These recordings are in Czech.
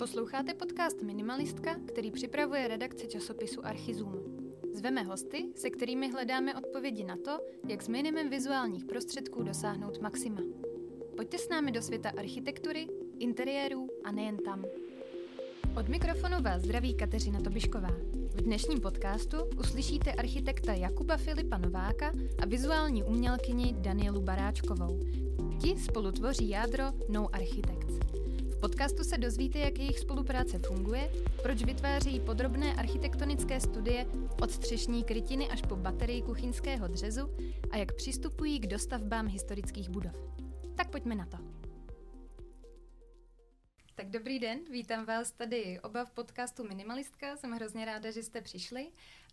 Posloucháte podcast Minimalistka, který připravuje redakce časopisu Archizum. Zveme hosty, se kterými hledáme odpovědi na to, jak s minimem vizuálních prostředků dosáhnout maxima. Pojďte s námi do světa architektury, interiérů a nejen tam. Od mikrofonu vás zdraví Kateřina Tobišková. V dnešním podcastu uslyšíte architekta Jakuba Filipa Nováka a vizuální umělkyni Danielu Baráčkovou. Ti spolu tvoří jádro No Architects. Podcastu se dozvíte, jak jejich spolupráce funguje, proč vytváří podrobné architektonické studie od střešní krytiny až po baterii kuchyňského dřezu a jak přistupují k dostavbám historických budov. Tak pojďme na to. Tak dobrý den, vítám vás tady oba v podcastu Minimalistka. Jsem hrozně ráda, že jste přišli.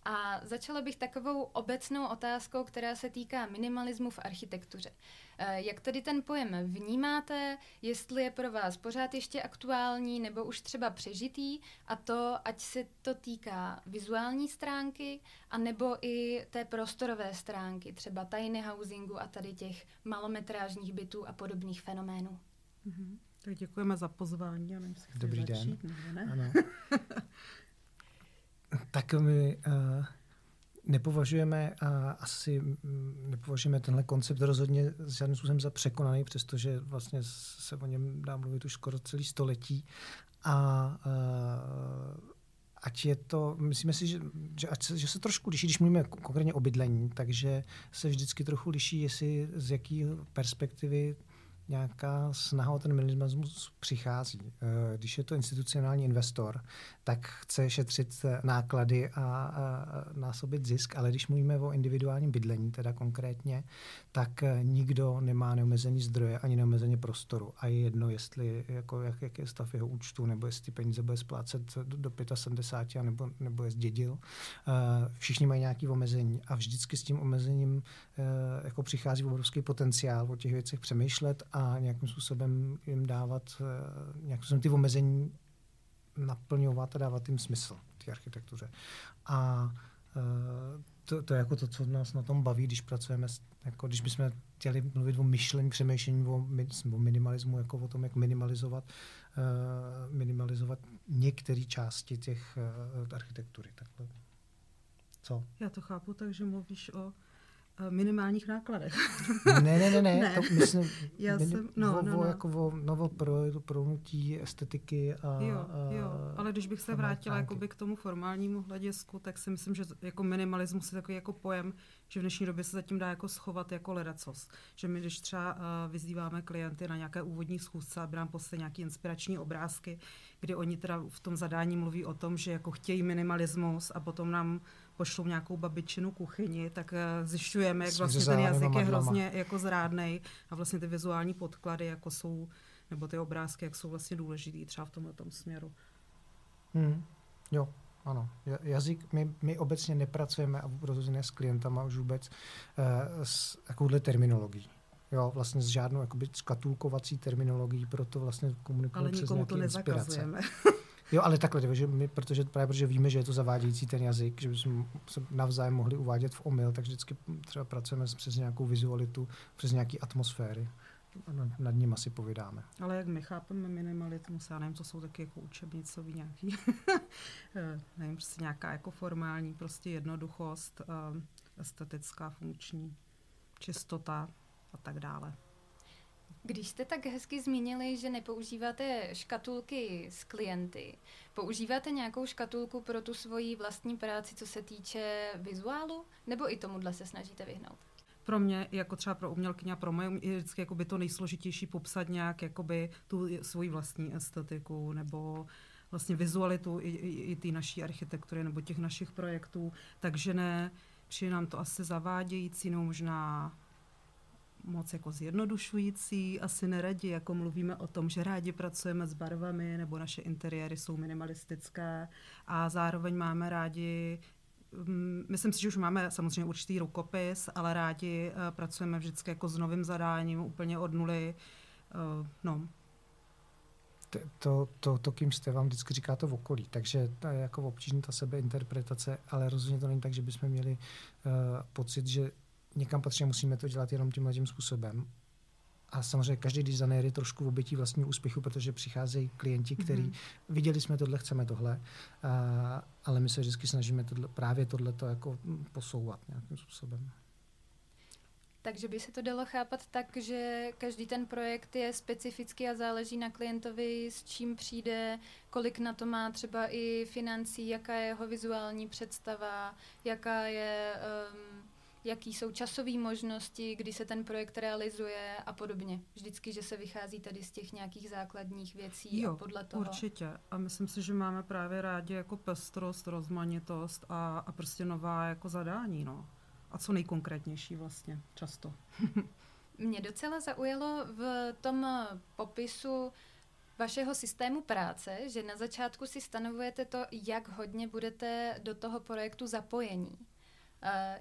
A začala bych takovou obecnou otázkou, která se týká minimalismu v architektuře. Eh, jak tedy ten pojem vnímáte, jestli je pro vás pořád ještě aktuální nebo už třeba přežitý a to, ať se to týká vizuální stránky a nebo i té prostorové stránky, třeba tiny housingu a tady těch malometrážních bytů a podobných fenoménů. Mm-hmm. Tak děkujeme za pozvání. Já nevím, Dobrý začít, den. ne? Ano. tak my uh, nepovažujeme uh, asi mm, nepovažujeme tenhle koncept rozhodně žádným způsobem za překonaný, přestože vlastně se o něm dá mluvit už skoro celý století. A uh, ať je to, myslíme si, že, že, ať se, že se trošku liší, když mluvíme konkrétně o bydlení, takže se vždycky trochu liší, jestli z jaký perspektivy nějaká snaha o ten minimalismus přichází. Eh, když je to institucionální investor, tak chce šetřit eh, náklady a, násobit zisk, ale když mluvíme o individuálním bydlení, teda konkrétně, tak eh, nikdo nemá neomezený zdroje ani neomezený prostoru. A je jedno, jestli, jako, jak, jak je stav jeho účtu, nebo jestli peníze bude splácet do, do 75, nebo, nebo je zdědil. Všichni mají nějaké omezení a vždycky s tím omezením jako přichází obrovský potenciál o těch věcech přemýšlet a nějakým způsobem jim dávat, eh, nějakým způsobem ty omezení naplňovat a dávat jim smysl té architektuře. A eh, to, to je jako to, co nás na tom baví, když pracujeme, jako když bychom chtěli mluvit o myšlení, přemýšlení, o, o minimalismu, jako o tom, jak minimalizovat, uh, minimalizovat některé části těch uh, architektury. Takhle. Co? Já to chápu tak, že mluvíš o minimálních nákladech. ne, ne, ne, ne, ne. To myslím, Já minim, jsem, no, o, no, no. jako o novo pro, pronutí estetiky a, jo, jo, ale když bych se vrátila jakoby k tomu formálnímu hledisku, tak si myslím, že jako minimalismus je takový jako pojem, že v dnešní době se zatím dá jako schovat jako ledacos. Že my, když třeba uh, vyzýváme klienty na nějaké úvodní schůzce, aby nám poslali nějaké inspirační obrázky, kdy oni teda v tom zadání mluví o tom, že jako chtějí minimalismus a potom nám pošlou nějakou babičinu kuchyni, tak uh, zjišťujeme, jak vlastně ten jazyk je hrozně jako zrádnej a vlastně ty vizuální podklady jako jsou, nebo ty obrázky, jak jsou vlastně důležitý třeba v tomhle směru. Hmm. Jo, ano. Jazyk, my, my obecně nepracujeme a rozhodně s klientama už vůbec uh, s takovouhle terminologií. Jo, vlastně s žádnou jakoby skatulkovací terminologií, proto vlastně komunikujeme přes nějaké to nezakazujeme. Jo, ale takhle, že my, protože, právě protože víme, že je to zavádějící ten jazyk, že bychom se navzájem mohli uvádět v omyl, tak vždycky třeba pracujeme přes nějakou vizualitu, přes nějaké atmosféry. Nad, nad ním asi povídáme. Ale jak my chápeme minimalismus, já nevím, co jsou taky jako učebnicový nějaký, eh, nevím, prostě nějaká jako formální prostě jednoduchost, eh, estetická, funkční čistota a tak dále. Když jste tak hezky zmínili, že nepoužíváte škatulky s klienty, používáte nějakou škatulku pro tu svoji vlastní práci, co se týče vizuálu, nebo i tomuhle se snažíte vyhnout? pro mě, jako třeba pro umělkyně a pro mě je vždycky jakoby to nejsložitější popsat nějak jakoby tu svoji vlastní estetiku nebo vlastně vizualitu i, i, i té naší architektury nebo těch našich projektů. Takže ne, přijde nám to asi zavádějící, nebo možná moc jako zjednodušující, asi neradi, jako mluvíme o tom, že rádi pracujeme s barvami, nebo naše interiéry jsou minimalistické a zároveň máme rádi mm, Myslím si, že už máme samozřejmě určitý rukopis, ale rádi uh, pracujeme vždycky jako s novým zadáním, úplně od nuly. Uh, no. To, to, to, kým jste, vám vždycky říká to v okolí, takže je jako obtížná ta sebeinterpretace, ale rozhodně to není tak, že bychom měli uh, pocit, že někam patří, musíme to dělat jenom tímhle tím způsobem. a samozřejmě každý designér je trošku v obětí vlastního úspěchu, protože přicházejí klienti, kteří mm-hmm. viděli jsme tohle, chceme tohle, a, ale my se vždycky snažíme tohle, právě tohle jako posouvat nějakým způsobem. Takže by se to dalo chápat tak, že každý ten projekt je specifický a záleží na klientovi, s čím přijde, kolik na to má třeba i financí, jaká je jeho vizuální představa, jaká je, um, jaký jsou časové možnosti, kdy se ten projekt realizuje a podobně. Vždycky, že se vychází tady z těch nějakých základních věcí jo, a podle toho. určitě. A myslím si, že máme právě rádi jako pestrost, rozmanitost a, a prostě nová jako zadání, no a co nejkonkrétnější vlastně často. Mě docela zaujalo v tom popisu vašeho systému práce, že na začátku si stanovujete to, jak hodně budete do toho projektu zapojení.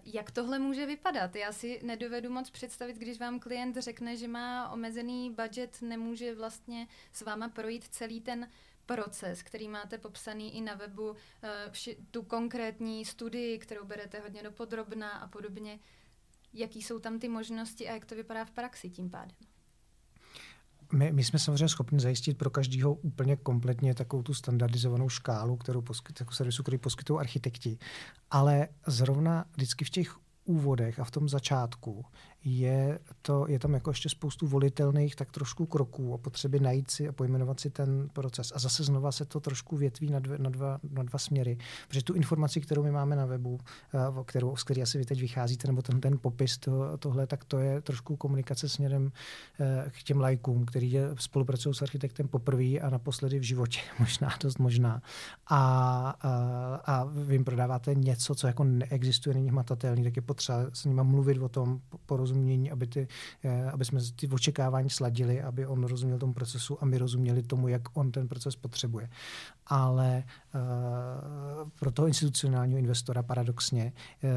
Jak tohle může vypadat? Já si nedovedu moc představit, když vám klient řekne, že má omezený budget, nemůže vlastně s váma projít celý ten proces, který máte popsaný i na webu, eh, tu konkrétní studii, kterou berete hodně do podrobna a podobně, jaký jsou tam ty možnosti a jak to vypadá v praxi tím pádem? My, my jsme samozřejmě schopni zajistit pro každého úplně kompletně takovou tu standardizovanou škálu, kterou poskyt, jako servisu, který poskytují architekti. Ale zrovna vždycky v těch úvodech a v tom začátku je, to, je tam jako ještě spoustu volitelných tak trošku kroků a potřeby najít si a pojmenovat si ten proces. A zase znova se to trošku větví na, dvě, na, dva, na dva směry. Protože tu informaci, kterou my máme na webu, eh, kterou, z který asi vy teď vycházíte, nebo ten, ten popis to, tohle, tak to je trošku komunikace směrem eh, k těm lajkům, který je, spolupracují s architektem poprvé a naposledy v životě, možná dost možná. A, a, a vy jim prodáváte něco, co jako neexistuje, není hmatatelný, tak je potřeba s nimi mluvit o tom, porozumět porozumění, aby, ty, eh, aby jsme ty očekávání sladili, aby on rozuměl tomu procesu a my rozuměli tomu, jak on ten proces potřebuje. Ale uh, pro toho institucionálního investora paradoxně uh,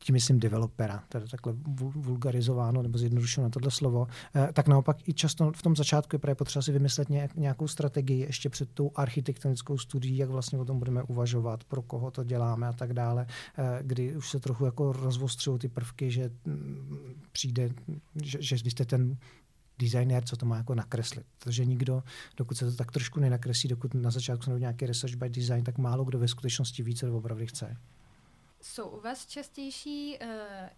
tím myslím developera, tedy takhle vulgarizováno nebo zjednodušeno na tohle slovo, eh, tak naopak i často v tom začátku je právě potřeba si vymyslet nějakou strategii ještě před tou architektonickou studií, jak vlastně o tom budeme uvažovat, pro koho to děláme a tak dále, eh, kdy už se trochu jako rozvostřují ty prvky, že mm, přijde, že, že vy jste ten designér, co to má jako nakreslit. Protože nikdo, dokud se to tak trošku nenakreslí, dokud na začátku se nějaký research by design, tak málo kdo ve skutečnosti ví, co opravdu chce. Jsou u vás častější uh,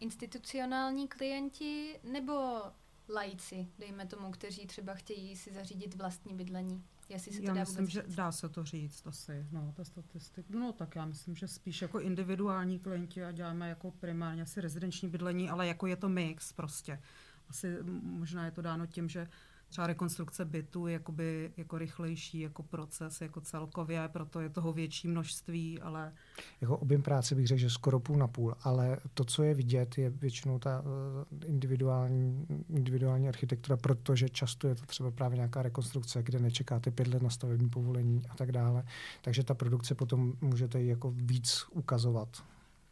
institucionální klienti nebo lajci, dejme tomu, kteří třeba chtějí si zařídit vlastní bydlení? Jestli se to já dá myslím, že říct. dá se to říct asi, no, ta statistika. No tak já myslím, že spíš jako individuální klienti a děláme jako primárně asi rezidenční bydlení, ale jako je to mix prostě. Asi možná je to dáno tím, že třeba rekonstrukce bytu jakoby, jako rychlejší jako proces, jako celkově, proto je toho větší množství, ale... Jako objem práce bych řekl, že skoro půl na půl, ale to, co je vidět, je většinou ta eh, individuální, individuální architektura, protože často je to třeba právě nějaká rekonstrukce, kde nečekáte pět let na stavební povolení a tak dále. Takže ta produkce potom můžete jako víc ukazovat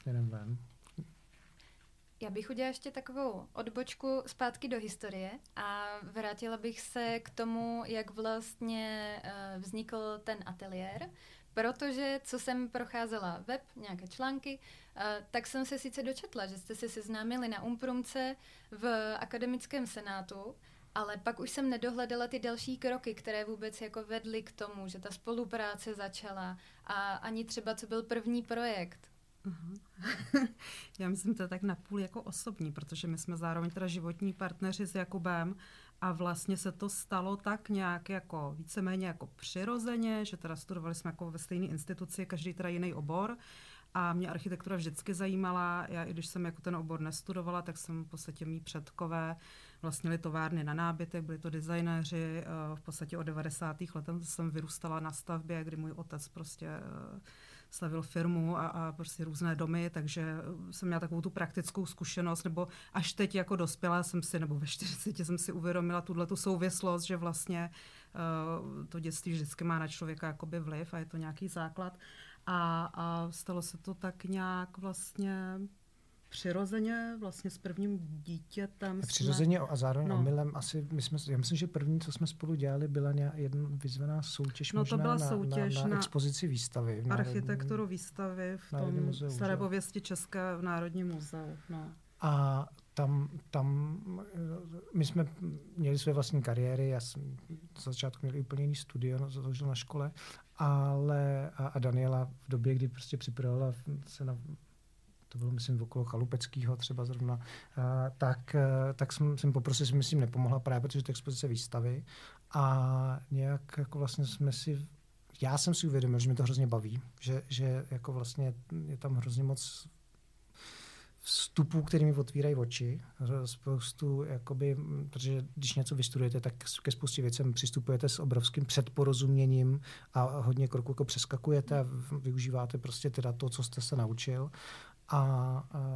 jeden ven. Já bych udělala ještě takovou odbočku zpátky do historie a vrátila bych se k tomu, jak vlastně uh, vznikl ten ateliér, protože co jsem procházela web, nějaké články, uh, tak jsem se sice dočetla, že jste se seznámili na Umprumce v akademickém senátu, ale pak už jsem nedohledala ty další kroky, které vůbec jako vedly k tomu, že ta spolupráce začala a ani třeba co byl první projekt. Uh-huh. Já myslím, to je tak napůl jako osobní, protože my jsme zároveň teda životní partneři s Jakubem a vlastně se to stalo tak nějak jako víceméně jako přirozeně, že teda studovali jsme jako ve stejné instituci, každý teda jiný obor a mě architektura vždycky zajímala. Já i když jsem jako ten obor nestudovala, tak jsem v podstatě mý předkové vlastnili továrny na nábytek, byli to designéři. Eh, v podstatě od 90. letech jsem vyrůstala na stavbě, kdy můj otec prostě eh, slavil firmu a, a prostě různé domy, takže jsem měla takovou tu praktickou zkušenost, nebo až teď jako dospělá jsem si, nebo ve 40 jsem si uvědomila tuhle tu souvislost, že vlastně uh, to dětství vždycky má na člověka jakoby vliv a je to nějaký základ. A, a stalo se to tak nějak vlastně přirozeně vlastně s prvním dítětem. Jsme... Přirozeně a zároveň no. omylem asi, my jsme, já myslím, že první, co jsme spolu dělali, byla jedna vyzvaná soutěž no, to byla soutěž na, na, na, expozici výstavy. V architekturu výstavy v tom staré pověsti České v Národním muzeu. No. A tam, tam my jsme měli své vlastní kariéry, já jsem z začátku měl úplně jiný studio, no, založil na škole, ale a, a Daniela v době, kdy prostě připravila se na to bylo, myslím, okolo Chalupeckého třeba zrovna, tak, tak jsem, jsem poprosil, jsem myslím nepomohla právě, protože to expozice výstavy a nějak jako vlastně jsme si já jsem si uvědomil, že mě to hrozně baví, že, že jako vlastně je tam hrozně moc vstupů, který mi otvírají oči. Spoustu, jakoby, protože když něco vystudujete, tak ke spoustě věcem přistupujete s obrovským předporozuměním a hodně kroků jako přeskakujete a využíváte prostě teda to, co jste se naučil. A, a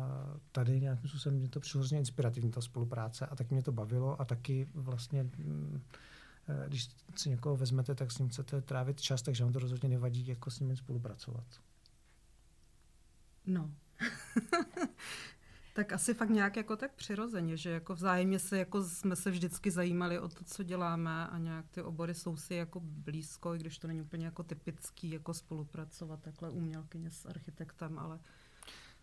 tady nějakým způsobem mě to přišlo hrozně inspirativní, ta spolupráce a tak mě to bavilo a taky vlastně mm, eh, když si někoho vezmete, tak s ním chcete trávit čas, takže vám to rozhodně nevadí jako s ním spolupracovat. No. tak asi fakt nějak jako tak přirozeně, že jako vzájemně se jako jsme se vždycky zajímali o to, co děláme a nějak ty obory jsou si jako blízko, i když to není úplně jako typický jako spolupracovat takhle umělkyně s architektem, ale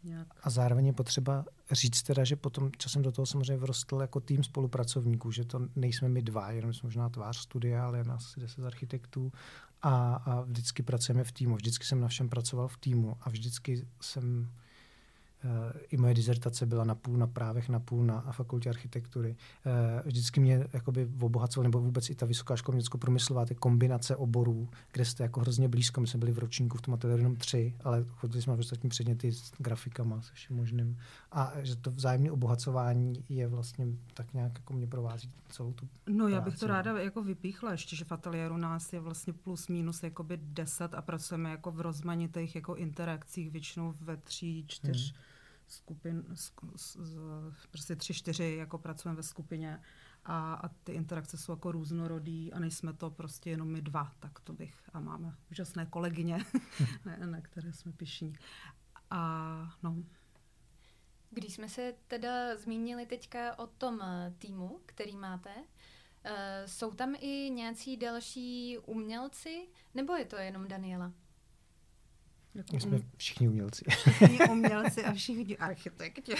nějak. A zároveň je potřeba říct teda, že potom časem do toho samozřejmě vrostl jako tým spolupracovníků, že to nejsme my dva, jenom jsme možná tvář studia, ale nás deset architektů a, a vždycky pracujeme v týmu. Vždycky jsem na všem pracoval v týmu a vždycky jsem i moje dizertace byla na půl na právech, na půl na fakultě architektury. Eh, vždycky mě jakoby obohacoval, nebo vůbec i ta vysoká škola městsko-průmyslová, ty kombinace oborů, kde jste jako hrozně blízko. My jsme byli v ročníku v tom ateliéru jenom tři, ale chodili jsme v ostatní předměty s grafikama, se vším možným. A že to vzájemné obohacování je vlastně tak nějak jako mě provází celou tu No já bych to ráda jako vypíchla ještě, že v ateliéru nás je vlastně plus minus jakoby deset a pracujeme jako v rozmanitých jako interakcích, většinou ve tří, čtyř hmm skupin, prostě tři, čtyři, jako pracujeme ve skupině a, a ty interakce jsou jako různorodý a nejsme to prostě jenom my dva, tak to bych, a máme úžasné kolegyně, na, na které jsme pišní. A no. Když jsme se teda zmínili teďka o tom eh, týmu, který máte, eh, jsou tam i nějací další umělci, nebo je to jenom Daniela? Jako My jsme všichni umělci. Všichni umělci a všichni architekti.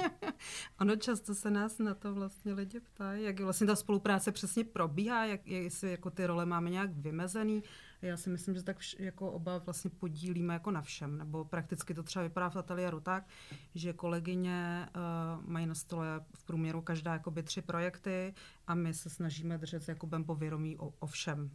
ono často se nás na to vlastně lidi ptají, jak vlastně ta spolupráce přesně probíhá, jak, jestli jako ty role máme nějak vymezený. Já si myslím, že tak vš, jako oba vlastně podílíme jako na všem, nebo prakticky to třeba vypadá v ateliéru tak, že kolegyně uh, mají na stole v průměru každá jakoby tři projekty a my se snažíme držet Jakubem povědomí o, o všem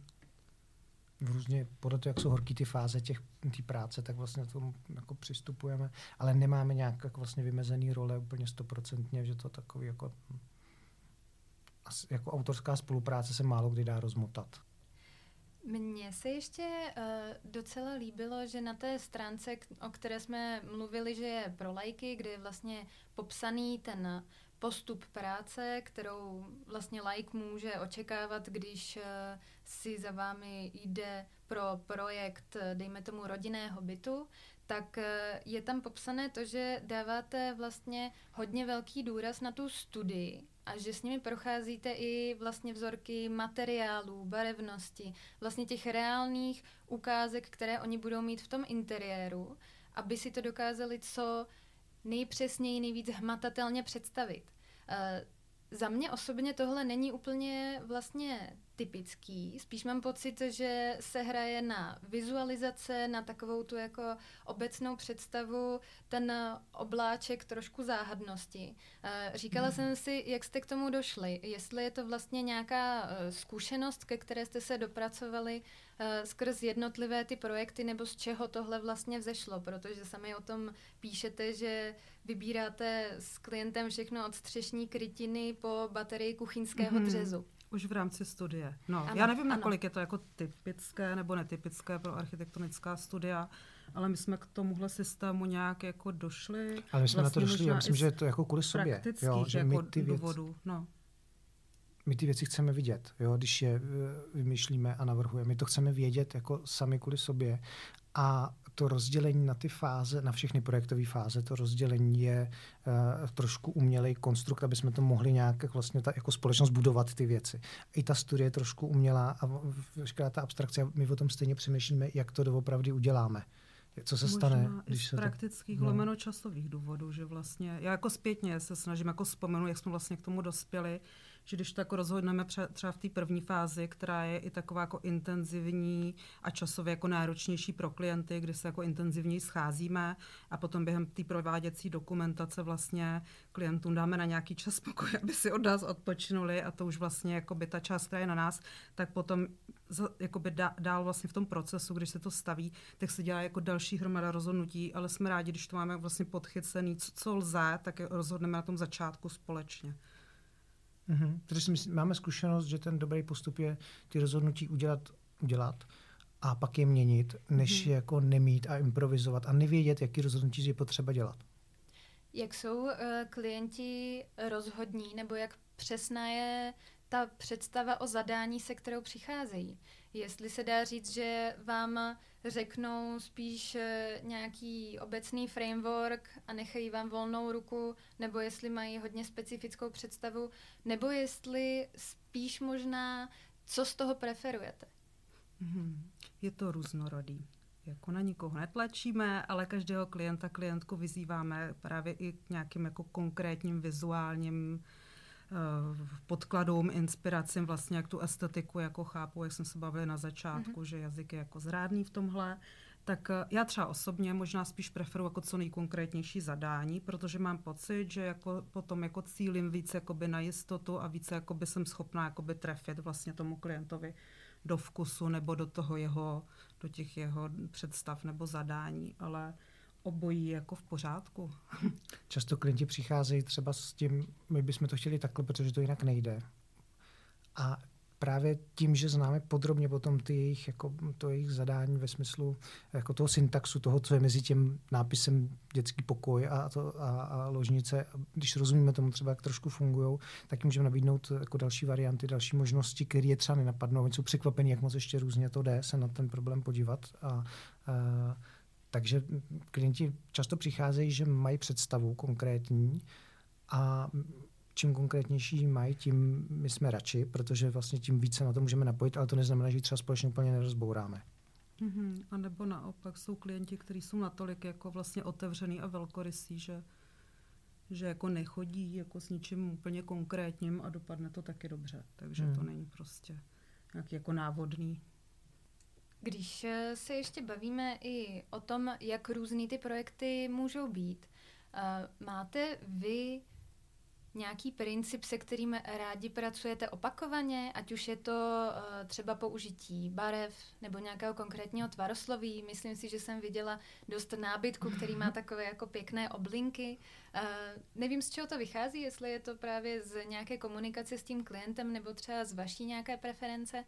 různě, podle toho, jak jsou horký ty fáze těch té práce, tak vlastně k tomu jako přistupujeme, ale nemáme nějak jako vlastně vymezený role úplně stoprocentně, že to takový jako jako autorská spolupráce se málo kdy dá rozmotat. Mně se ještě uh, docela líbilo, že na té stránce, o které jsme mluvili, že je pro lajky, kde je vlastně popsaný ten postup práce, kterou vlastně like může očekávat, když eh, si za vámi jde pro projekt, eh, dejme tomu rodinného bytu, tak eh, je tam popsané to, že dáváte vlastně hodně velký důraz na tu studii a že s nimi procházíte i vlastně vzorky materiálů, barevnosti, vlastně těch reálných ukázek, které oni budou mít v tom interiéru, aby si to dokázali co nejpřesněji, nejvíc hmatatelně představit. Uh, za mě osobně tohle není úplně vlastně typický. Spíš mám pocit, že se hraje na vizualizace, na takovou tu jako obecnou představu, ten obláček trošku záhadnosti. Eh, říkala hmm. jsem si, jak jste k tomu došli. Jestli je to vlastně nějaká eh, zkušenost, ke které jste se dopracovali eh, skrz jednotlivé ty projekty, nebo z čeho tohle vlastně vzešlo, protože sami o tom píšete, že vybíráte s klientem všechno od střešní krytiny po baterii kuchyňského mm-hmm. dřezu. Už v rámci studie. No, ano, já nevím, nakolik je to jako typické nebo netypické pro architektonická studia, ale my jsme k tomuhle systému nějak jako došli. Ale my jsme vlastně na to vlastně došli, já myslím, že je to jako kvůli sobě. Jo, že jako my ty věc, důvodů. No. My ty věci chceme vidět, jo, když je eh, vymýšlíme a navrhujeme. My to chceme vědět jako sami kvůli sobě. A to rozdělení na ty fáze, na všechny projektové fáze, to rozdělení je uh, trošku umělej konstrukt, aby jsme to mohli nějak vlastně ta, jako společnost budovat ty věci. I ta studie je trošku umělá a veškerá ta abstrakce, my o tom stejně přemýšlíme, jak to doopravdy uděláme. Co se Možná stane, když z se praktických to... no. lomeno časových důvodů, že vlastně, já jako zpětně se snažím jako vzpomenout, jak jsme vlastně k tomu dospěli, že když tak rozhodneme třeba v té první fázi, která je i taková jako intenzivní a časově jako náročnější pro klienty, kdy se jako intenzivněji scházíme a potom během té prováděcí dokumentace vlastně klientům dáme na nějaký čas pokoj, aby si od nás odpočinuli a to už vlastně jako by ta část, která je na nás, tak potom jakoby dál vlastně v tom procesu, když se to staví, tak se dělá jako další hromada rozhodnutí, ale jsme rádi, když to máme vlastně podchycený, co, co lze, tak rozhodneme na tom začátku společně. Mm-hmm. Takže si myslím, máme zkušenost, že ten dobrý postup je ty rozhodnutí udělat, udělat a pak je měnit, než mm-hmm. je jako nemít a improvizovat a nevědět, jaký rozhodnutí je potřeba dělat. Jak jsou uh, klienti rozhodní, nebo jak přesná je ta představa o zadání, se kterou přicházejí? Jestli se dá říct, že vám řeknou spíš eh, nějaký obecný framework a nechají vám volnou ruku, nebo jestli mají hodně specifickou představu, nebo jestli spíš možná, co z toho preferujete? Mm-hmm. Je to různorodý. Jako na nikoho netlačíme, ale každého klienta, klientku vyzýváme právě i k nějakým jako konkrétním vizuálním Eh, podkladům, inspiracím, vlastně jak tu estetiku jako chápu, jak jsme se bavili na začátku, mm-hmm. že jazyk je jako zrádný v tomhle, tak eh, já třeba osobně možná spíš preferuji jako co nejkonkrétnější zadání, protože mám pocit, že jako potom jako cílím víc jakoby na jistotu a více jakoby jsem schopná jakoby trefit vlastně tomu klientovi do vkusu nebo do toho jeho, do těch jeho představ nebo zadání, ale obojí jako v pořádku. Často klienti přicházejí třeba s tím, my bychom to chtěli takhle, protože to jinak nejde. A právě tím, že známe podrobně potom ty jejich, jako, to jejich zadání ve smyslu jako toho syntaxu, toho, co je mezi tím nápisem dětský pokoj a, to, a, a ložnice, když rozumíme tomu třeba, jak trošku fungují, tak můžeme nabídnout jako další varianty, další možnosti, které je třeba nenapadnou. Oni jsou překvapení, jak moc ještě různě to jde, se na ten problém podívat a, a takže klienti často přicházejí, že mají představu konkrétní a čím konkrétnější mají, tím my jsme radši, protože vlastně tím více na to můžeme napojit, ale to neznamená, že ji třeba společně úplně nerozbouráme. Mm-hmm. A nebo naopak jsou klienti, kteří jsou natolik jako vlastně otevřený a velkorysí, že, že jako nechodí jako s ničím úplně konkrétním a dopadne to taky dobře. Takže mm. to není prostě nějaký jako návodný když eh, se ještě bavíme i o tom, jak různý ty projekty můžou být, eh, máte vy nějaký princip, se kterým rádi pracujete opakovaně, ať už je to uh, třeba použití barev nebo nějakého konkrétního tvarosloví. Myslím si, že jsem viděla dost nábytku, který má takové jako pěkné oblinky. Nevím, z čeho to vychází, jestli je to právě z nějaké komunikace s tím klientem nebo třeba z vaší nějaké preference.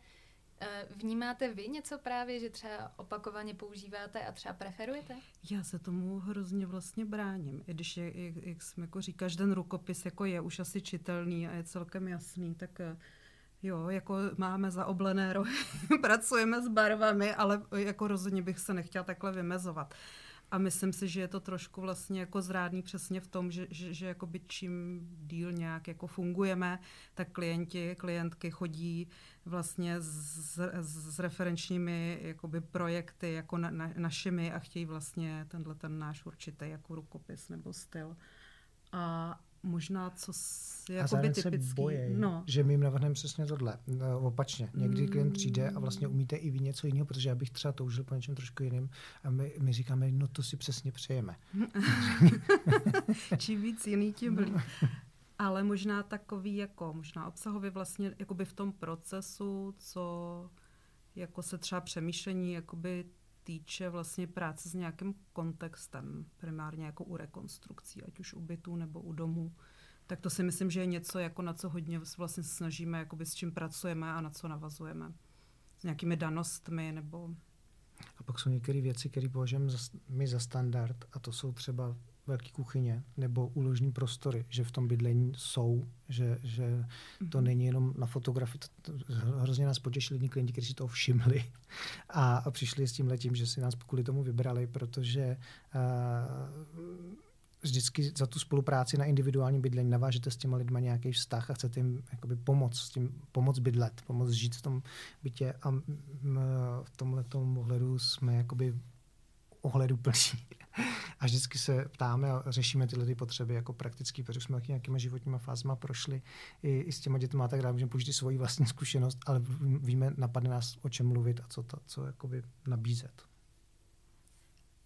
Eh, vnímáte vy něco právě, že třeba opakovaně používáte a třeba preferujete? Já se tomu hrozně vlastně bráním. I když, je, jak, jak jsem jako říkáš, ten rukopis jako je už asi čitelný a je celkem jasný, tak eh, jo, jako máme zaoblené rohy, pracujeme s barvami, ale jako rozhodně bych se nechtěla takhle vymezovat. A myslím si, že je to trošku vlastně jako zrádný přesně v tom, že, že, že jakoby čím díl nějak jako fungujeme, tak klienti, klientky chodí vlastně s, s referenčními jakoby projekty jako na, na, našimi a chtějí vlastně tenhle ten náš určitý jako rukopis nebo styl. A možná, co je by typický. Se bojej, no. že my jim navrhneme přesně tohle. No, opačně. Někdy mm. klient přijde a vlastně umíte i vy něco jiného, protože já bych třeba toužil po něčem trošku jiným a my, my říkáme, no to si přesně přejeme. Čím víc jiný, tím líp. Ale možná takový jako, možná obsahově vlastně jakoby v tom procesu, co jako se třeba přemýšlení jakoby týče vlastně práce s nějakým kontextem, primárně jako u rekonstrukcí, ať už u bytů nebo u domů, tak to si myslím, že je něco, jako na co hodně vlastně snažíme, jakoby s čím pracujeme a na co navazujeme. S nějakými danostmi nebo... A pak jsou některé věci, které považujeme my za standard a to jsou třeba velké kuchyně nebo úložní prostory, že v tom bydlení jsou, že, že to mm-hmm. není jenom na fotografii. Hrozně nás potěšili jedni klienti, kteří si toho všimli a, a přišli s tím letím, že si nás kvůli tomu vybrali, protože uh, vždycky za tu spolupráci na individuálním bydlení navážete s těma lidma nějaký vztah a chcete jim jakoby pomoct, s tím, pomoct bydlet, pomoct žít v tom bytě a m, v tomhle ohledu jsme jakoby ohledu plný. A vždycky se ptáme a řešíme tyhle ty potřeby jako praktický, protože jsme taky nějakýma životníma fázma prošli i, i s těma dětmi a tak dále. Můžeme použít svoji vlastní zkušenost, ale víme, napadne nás o čem mluvit a co, to, co jakoby nabízet.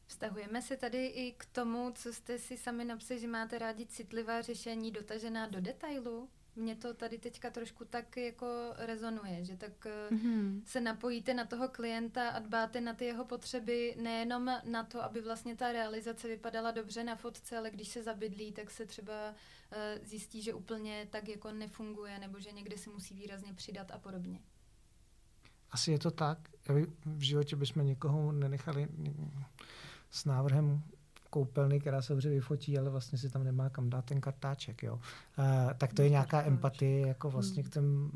Vztahujeme se tady i k tomu, co jste si sami napsali, že máte rádi citlivá řešení dotažená do detailu? Mně to tady teďka trošku tak jako rezonuje, že tak mm-hmm. se napojíte na toho klienta a dbáte na ty jeho potřeby nejenom na to, aby vlastně ta realizace vypadala dobře na fotce, ale když se zabydlí, tak se třeba uh, zjistí, že úplně tak jako nefunguje nebo že někde se musí výrazně přidat a podobně. Asi je to tak. V životě bychom někoho nenechali s návrhem koupelny, která se dobře vyfotí, ale vlastně si tam nemá kam dát ten kartáček. Jo. Uh, tak to je nějaká empatie jako vlastně hmm. k těm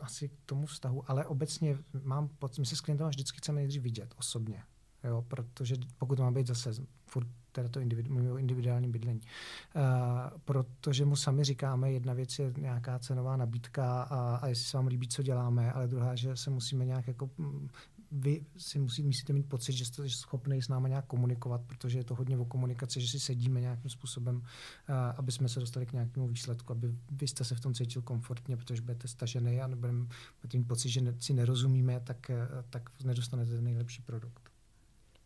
asi k tomu vztahu, ale obecně mám pocit, my se s klientem vždycky chceme nejdřív vidět osobně, jo, protože pokud má být zase furt teda to individu, individuální bydlení. Uh, protože mu sami říkáme, jedna věc je nějaká cenová nabídka a, a jestli se vám líbí, co děláme, ale druhá, že se musíme nějak jako vy si musí, musíte mít pocit, že jste schopný s námi nějak komunikovat, protože je to hodně o komunikaci, že si sedíme nějakým způsobem, uh, aby jsme se dostali k nějakému výsledku, aby vy jste se v tom cítil komfortně, protože budete stažený a nebudeme mít pocit, že si nerozumíme, tak, uh, tak nedostanete ten nejlepší produkt.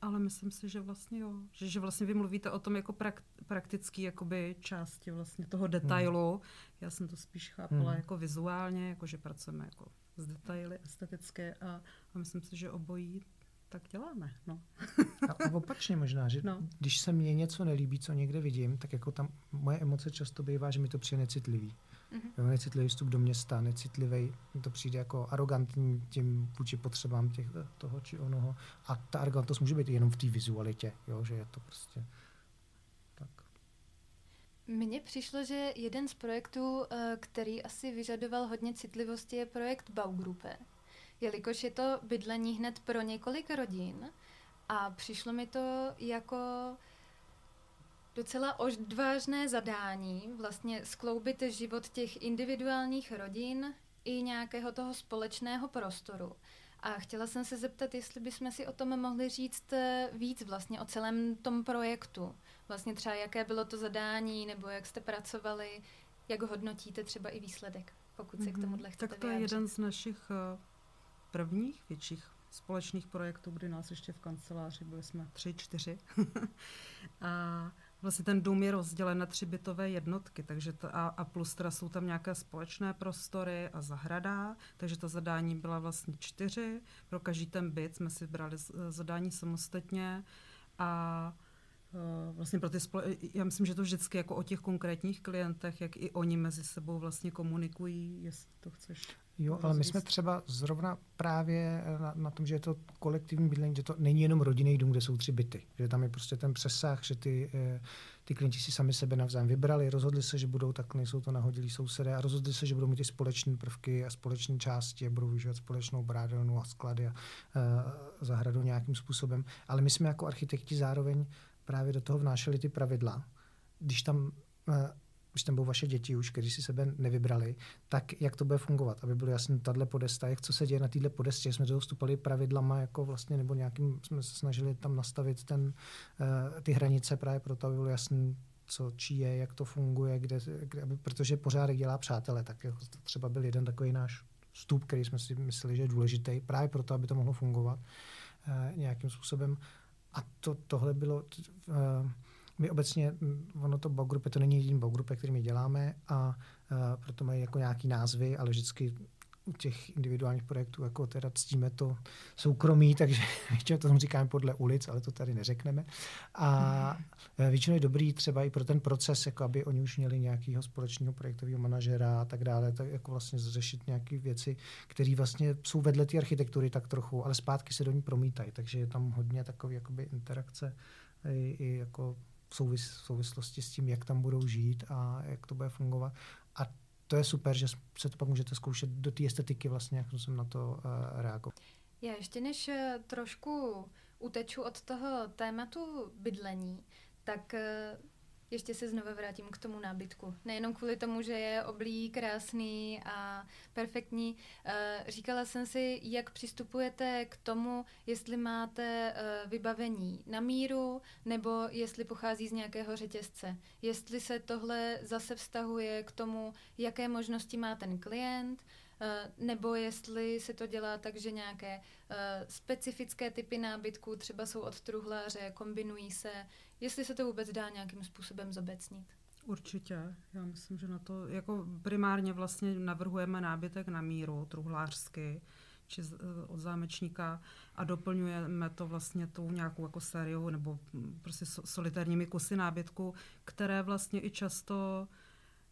Ale myslím si, že vlastně jo. Že, že vlastně vy mluvíte o tom jako prak, praktický jakoby části vlastně toho detailu. Hmm. Já jsem to spíš chápala hmm. jako vizuálně, jako že pracujeme jako s detaily estetické a, a myslím si, že obojí tak děláme. No. a, a opačně možná, že no. když se mně něco nelíbí, co někde vidím, tak jako tam moje emoce často bývá, že mi to přijde necitlivý. Mm-hmm. necitlivý vstup do města, necitlivý, to přijde jako arrogantní tím vůči potřebám těch, toho či onoho. A ta arrogantnost může být jenom v té vizualitě, jo, že je to prostě tak. Mně přišlo, že jeden z projektů, eh, který asi vyžadoval hodně citlivosti, je projekt Baugruppe. Jelikož je to bydlení hned pro několik rodin a přišlo mi to jako docela odvážné zadání, vlastně skloubit život těch individuálních rodin i nějakého toho společného prostoru. A chtěla jsem se zeptat, jestli bychom si o tom mohli říct eh, víc vlastně o celém tom projektu. Vlastně třeba jaké bylo to zadání, nebo jak jste pracovali, jak hodnotíte třeba i výsledek, pokud se mm-hmm. k mhm. tomuhle chcete Tak to vyjádřit. je jeden z našich eh, prvních větších společných projektů, kdy nás ještě v kanceláři byli jsme tři, čtyři. a Vlastně ten dům je rozdělen na tři bytové jednotky, takže to, a, a plus teda jsou tam nějaké společné prostory a zahrada, takže to zadání byla vlastně čtyři. Pro každý ten byt jsme si brali zadání samostatně a uh, vlastně pro ty spole- já myslím, že to vždycky jako o těch konkrétních klientech, jak i oni mezi sebou vlastně komunikují, jestli to chceš. Jo, ale my jsme třeba zrovna právě na, na tom, že je to kolektivní bydlení, že to není jenom rodinný dům, kde jsou tři byty. Že tam je prostě ten přesah, že ty, eh, ty klienti si sami sebe navzájem vybrali, rozhodli se, že budou tak, nejsou to nahodilí sousedé a rozhodli se, že budou mít i společné prvky a společné části a budou využívat společnou brádelnu a sklady a uh, zahradu nějakým způsobem. Ale my jsme jako architekti zároveň právě do toho vnášeli ty pravidla. Když tam když tam budou vaše děti už, když si sebe nevybrali, tak jak to bude fungovat, aby bylo jasné tahle podesta, jak co se děje na téhle podestě, jsme to vstupali pravidlama, jako vlastně, nebo nějakým, jsme se snažili tam nastavit ten, uh, ty hranice právě proto, aby bylo jasné, co či je, jak to funguje, kde, kde protože pořádek dělá přátele, tak jako třeba byl jeden takový náš vstup, který jsme si mysleli, že je důležitý, právě proto, aby to mohlo fungovat uh, nějakým způsobem. A to, tohle bylo, uh, my obecně, ono to Baugrupy, to není jediný Baugrupy, který my děláme a uh, proto mají jako nějaký názvy, ale vždycky u těch individuálních projektů jako teda ctíme to soukromí, takže většinou to říkáme podle ulic, ale to tady neřekneme. A hmm. většinou je dobrý třeba i pro ten proces, jako aby oni už měli nějakého společného projektového manažera a tak dále, tak jako vlastně řešit nějaké věci, které vlastně jsou vedle té architektury tak trochu, ale zpátky se do ní promítají, takže je tam hodně takové interakce i, i jako v, souvis, v souvislosti s tím, jak tam budou žít a jak to bude fungovat. A to je super, že se to pak můžete zkoušet do té estetiky vlastně, jak jsem na to uh, reagoval. Já ještě než eh, trošku uteču od toho tématu bydlení, tak uh, ještě se znova vrátím k tomu nábytku. Nejenom kvůli tomu, že je oblí krásný a perfektní. Eh, říkala jsem si, jak přistupujete k tomu, jestli máte eh, vybavení na míru, nebo jestli pochází z nějakého řetězce. Jestli se tohle zase vztahuje k tomu, jaké možnosti má ten klient, nebo jestli se to dělá tak, že nějaké eh, specifické typy nábytku třeba jsou od truhláře, kombinují se, jestli se to vůbec dá nějakým způsobem zobecnit. Určitě. Já myslím, že na to jako primárně vlastně navrhujeme nábytek na míru, truhlářsky, či eh, od zámečníka a doplňujeme to vlastně tou nějakou jako sériou nebo prostě solitárními kusy nábytku, které vlastně i často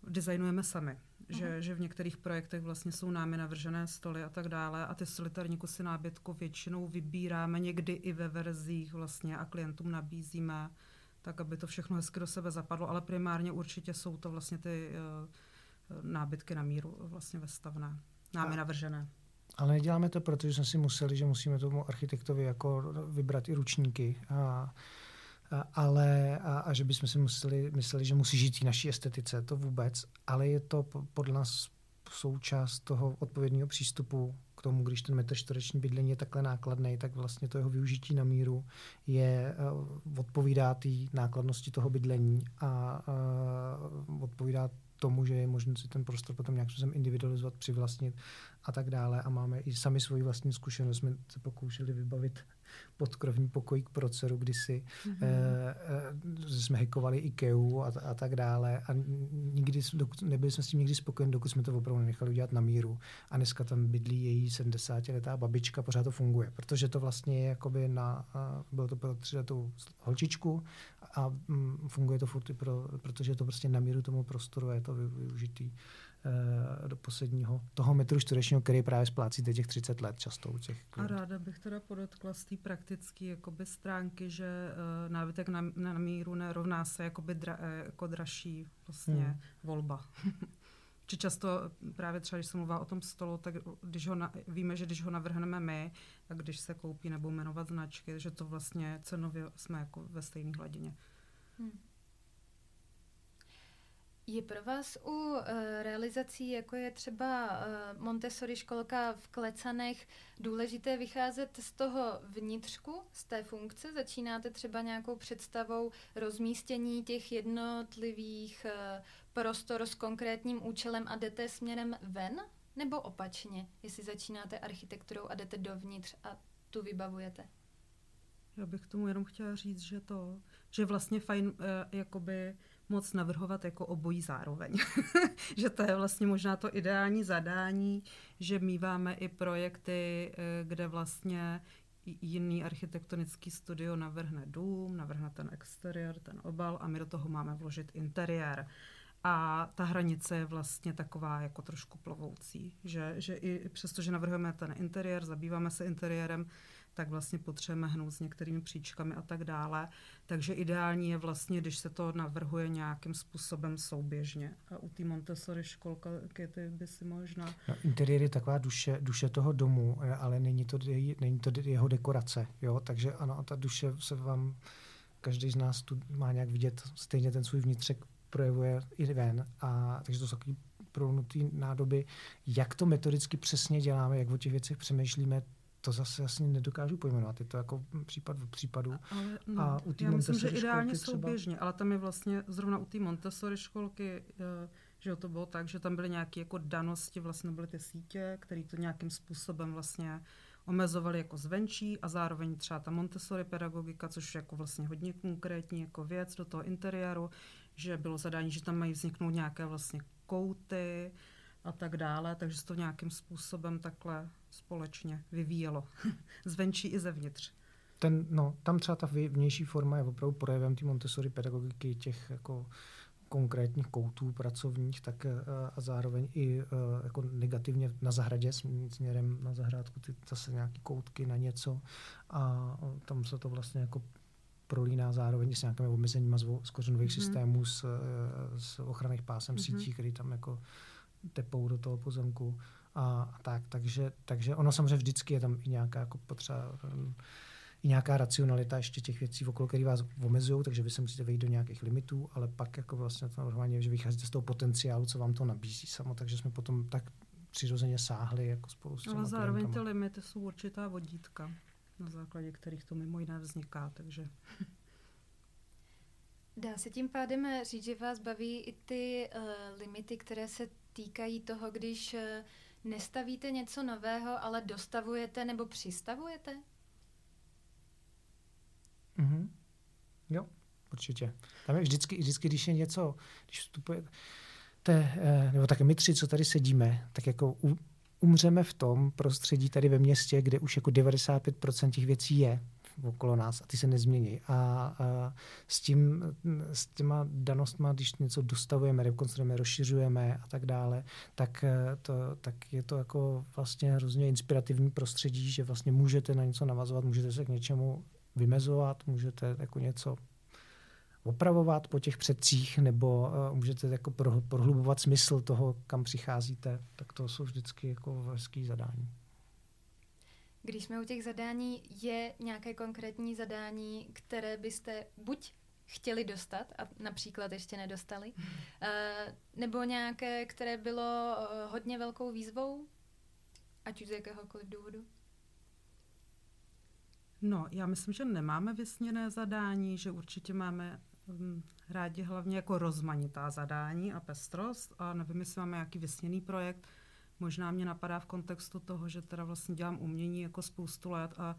designujeme sami že, že v některých projektech vlastně jsou námi navržené stoly a tak dále a ty solitární kusy nábytku většinou vybíráme někdy i ve verzích vlastně a klientům nabízíme, tak aby to všechno hezky do sebe zapadlo, ale primárně určitě jsou to vlastně ty uh, nábytky na míru vlastně vestavné, námi a, navržené. Ale neděláme to, protože jsme si museli, že musíme tomu architektovi jako vybrat i ručníky a ale a, a že bychom si museli, mysleli, že musí žít v naší estetice, to vůbec, ale je to podle nás součást toho odpovědného přístupu k tomu, když ten metr čtvereční bydlení je takhle nákladný, tak vlastně to jeho využití na míru je odpovídá té nákladnosti toho bydlení a, a odpovídá tomu, že je možné si ten prostor potom nějak způsobem individualizovat, přivlastnit a tak dále. A máme i sami svoji vlastní zkušenost. Jsme se pokoušeli vybavit podkrovní pokojík pro dceru kdysi. Mm-hmm. E, e, jsme hackovali IKEA a, a tak dále. A nikdy, dokud, nebyli jsme s tím nikdy spokojeni, dokud jsme to opravdu nechali udělat na míru. A dneska tam bydlí její 70-letá babička, pořád to funguje. Protože to vlastně je jakoby na, bylo to pro tu holčičku a mm, funguje to furt pro, protože je to prostě na míru tomu prostoru a je to využitý. Eh, do posledního toho metru čtverečního, který právě splácíte těch 30 let často u těch klientů. A ráda bych teda podotkla z té praktické jakoby stránky, že uh, nábytek na, na míru nerovná se jakoby dra, eh, jako dražší vlastně hmm. volba. Či často právě třeba, když se mluvá o tom stolu, tak když ho na, víme, že když ho navrhneme my, a když se koupí nebo jmenovat značky, že to vlastně cenově jsme jako ve stejné hladině. Hmm. Je pro vás u uh, realizací, jako je třeba uh, Montessori školka v Klecanech, důležité vycházet z toho vnitřku, z té funkce? Začínáte třeba nějakou představou rozmístění těch jednotlivých uh, prostor s konkrétním účelem a jdete směrem ven? Nebo opačně, jestli začínáte architekturou a jdete dovnitř a tu vybavujete? Já bych k tomu jenom chtěla říct, že to, že vlastně fajn, uh, jakoby moc navrhovat jako obojí zároveň. že to je vlastně možná to ideální zadání, že míváme i projekty, eh, kde vlastně jiný architektonický studio navrhne dům, navrhne ten exteriér, ten obal a my do toho máme vložit interiér. A ta hranice je vlastně taková jako trošku plovoucí, že, že i přesto, že navrhujeme ten interiér, zabýváme se interiérem, tak vlastně potřebujeme hnout s některými příčkami a tak dále. Takže ideální je vlastně, když se to navrhuje nějakým způsobem souběžně. A u té Montessori školka, ty by si možná... No, interiér je taková duše, duše toho domu, ale není to, není to jeho dekorace. Jo? Takže ano, ta duše se vám, každý z nás tu má nějak vidět, stejně ten svůj vnitřek projevuje i ven. A, takže to jsou takový prolnutý nádoby. Jak to metodicky přesně děláme, jak o těch věcech přemýšlíme, to zase jasně nedokážu pojmenovat. Je to jako případ v případu. Ale, no, a u já myslím, že ideálně souběžně, ale tam je vlastně zrovna u té Montessori školky, eh, že to bylo tak, že tam byly nějaké jako danosti, vlastně byly ty sítě, které to nějakým způsobem vlastně omezovali jako zvenčí a zároveň třeba ta Montessori pedagogika, což je jako vlastně hodně konkrétní jako věc do toho interiéru, že bylo zadání, že tam mají vzniknout nějaké vlastně kouty, a tak dále, takže se to nějakým způsobem takhle společně vyvíjelo. Zvenčí i zevnitř. Ten, no, tam třeba ta vnější forma je opravdu projevem té Montessori pedagogiky, těch jako konkrétních koutů pracovních, tak eh, a zároveň i eh, jako negativně na zahradě směrem na zahrádku ty zase nějaké koutky na něco a tam se to vlastně jako prolíná zároveň s nějakými omezeními z kořenových mm-hmm. systémů, s, s ochranných pásem mm-hmm. sítí, který tam jako tepou do toho pozemku a, a tak. Takže, takže ono samozřejmě vždycky je tam i nějaká jako potřeba um, i nějaká racionalita ještě těch věcí, okolo které vás omezují, takže vy se musíte vejít do nějakých limitů, ale pak jako vlastně to navrhování, že vycházíte z toho potenciálu, co vám to nabízí samo, takže jsme potom tak přirozeně sáhli jako spolu s těma Ale zároveň klientama. ty limity jsou určitá vodítka, na základě kterých to mimo jiné vzniká, takže... Dá se tím pádem říct, že vás baví i ty uh, limity, které se týkají toho, když uh, nestavíte něco nového, ale dostavujete nebo přistavujete? Mm-hmm. Jo, určitě. Tam je vždycky, vždycky, když je něco, když vstupuje, te, eh, nebo také my tři, co tady sedíme, tak jako umřeme v tom prostředí tady ve městě, kde už jako 95% těch věcí je okolo nás a ty se nezmění. A, a s, tím, s těma danostma, když něco dostavujeme, rekonstruujeme, rozšiřujeme a tak dále, tak, eh, to, tak je to jako vlastně hrozně inspirativní prostředí, že vlastně můžete na něco navazovat, můžete se k něčemu vymezovat, můžete jako něco opravovat po těch předcích, nebo uh, můžete jako prohlubovat smysl toho, kam přicházíte, tak to jsou vždycky jako hezký zadání. Když jsme u těch zadání, je nějaké konkrétní zadání, které byste buď chtěli dostat a například ještě nedostali, uh, nebo nějaké, které bylo uh, hodně velkou výzvou, ať už z jakéhokoliv důvodu? No, já myslím, že nemáme vysněné zadání, že určitě máme um, rádi hlavně jako rozmanitá zadání a pestrost a nevím, jestli máme nějaký vysněný projekt. Možná mě napadá v kontextu toho, že teda vlastně dělám umění jako spoustu let a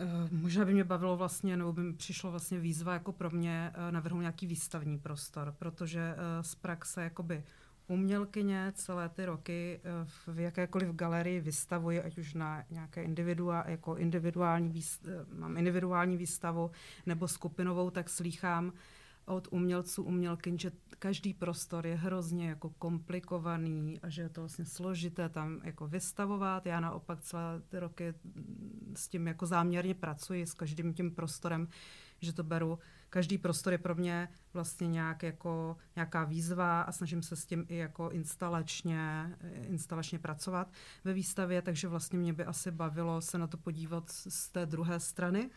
Uh, možná by mě bavilo vlastně, nebo by mi přišlo vlastně výzva jako pro mě uh, navrhnout nějaký výstavní prostor, protože uh, z praxe jakoby umělkyně celé ty roky eh, v jakékoliv galerii vystavuji, ať už na nějaké individua, jako individuální výst, eh, mám individuální výstavu nebo skupinovou, tak slýchám od umělců, umělkyň, že každý prostor je hrozně jako komplikovaný a že je to vlastně složité tam jako vystavovat. Já naopak celé ty roky s tím jako záměrně pracuji, s každým tím prostorem, že to beru každý prostor je pro mě vlastně nějak jako nějaká výzva a snažím se s tím i jako instalačně, instalačně pracovat ve výstavě, takže vlastně mě by asi bavilo se na to podívat z té druhé strany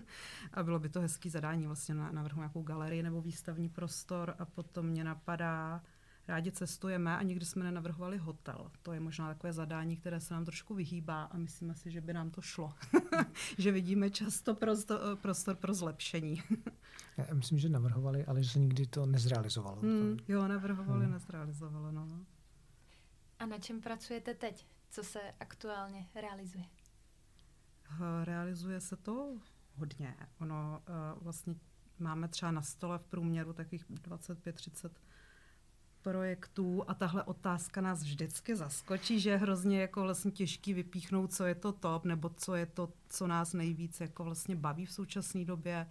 a bylo by to hezký zadání vlastně navrhnout nějakou galerii nebo výstavní prostor a potom mě napadá rádi cestujeme a nikdy jsme nenavrhovali hotel. To je možná takové zadání, které se nám trošku vyhýbá a myslíme si, že by nám to šlo. že vidíme často prostor, prostor pro zlepšení. Já myslím, že navrhovali, ale že se nikdy to nezrealizovalo. Hmm, jo, navrhovali, hmm. nezrealizovalo. No. A na čem pracujete teď? Co se aktuálně realizuje? Realizuje se to hodně. Ono uh, vlastně máme třeba na stole v průměru takových 25-30 projektů a tahle otázka nás vždycky zaskočí, že je hrozně jako vlastně těžký vypíchnout, co je to top, nebo co je to, co nás nejvíc jako vlastně baví v současné době.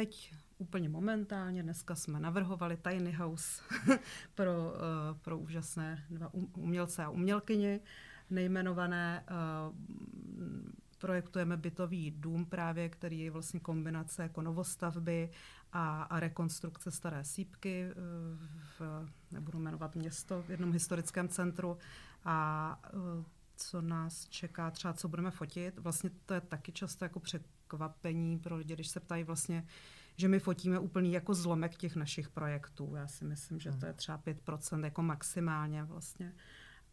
Teď úplně momentálně, dneska jsme navrhovali Tiny House pro, uh, pro úžasné dva umělce a umělkyni, nejmenované uh, projektujeme bytový dům právě, který je vlastně kombinace jako novostavby a, a rekonstrukce staré sípky, eh, v, nebudu jmenovat město, v jednom historickém centru a eh, co nás čeká, třeba co budeme fotit. Vlastně to je taky často jako překvapení pro lidi, když se ptají vlastně, že my fotíme úplný jako zlomek těch našich projektů. Já si myslím, že to je třeba 5% jako maximálně vlastně.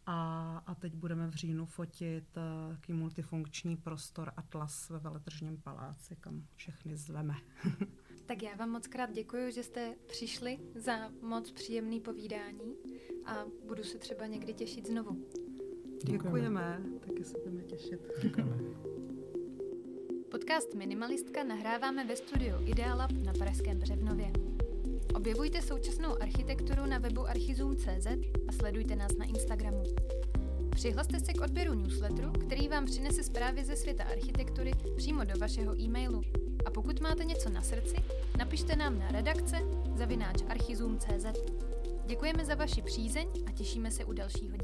A, a teď budeme v říjnu fotit uh, taký multifunkční prostor Atlas ve Veletržním paláci, kam všechny zveme. tak já vám moc krát děkuji, že jste přišli za moc příjemný povídání a budu se třeba někdy těšit znovu. Děkujeme, Děkujeme. taky se budeme těšit. Děkujeme. Podcast Minimalistka nahráváme ve studiu Idealab na Pražském Břevnově. Objevujte současnou architekturu na webu archizum.cz a sledujte nás na Instagramu. Přihlaste se k odběru newsletteru, který vám přinese zprávy ze světa architektury přímo do vašeho e-mailu. A pokud máte něco na srdci, napište nám na redakce zavináč archizum.cz. Děkujeme za vaši přízeň a těšíme se u dalšího.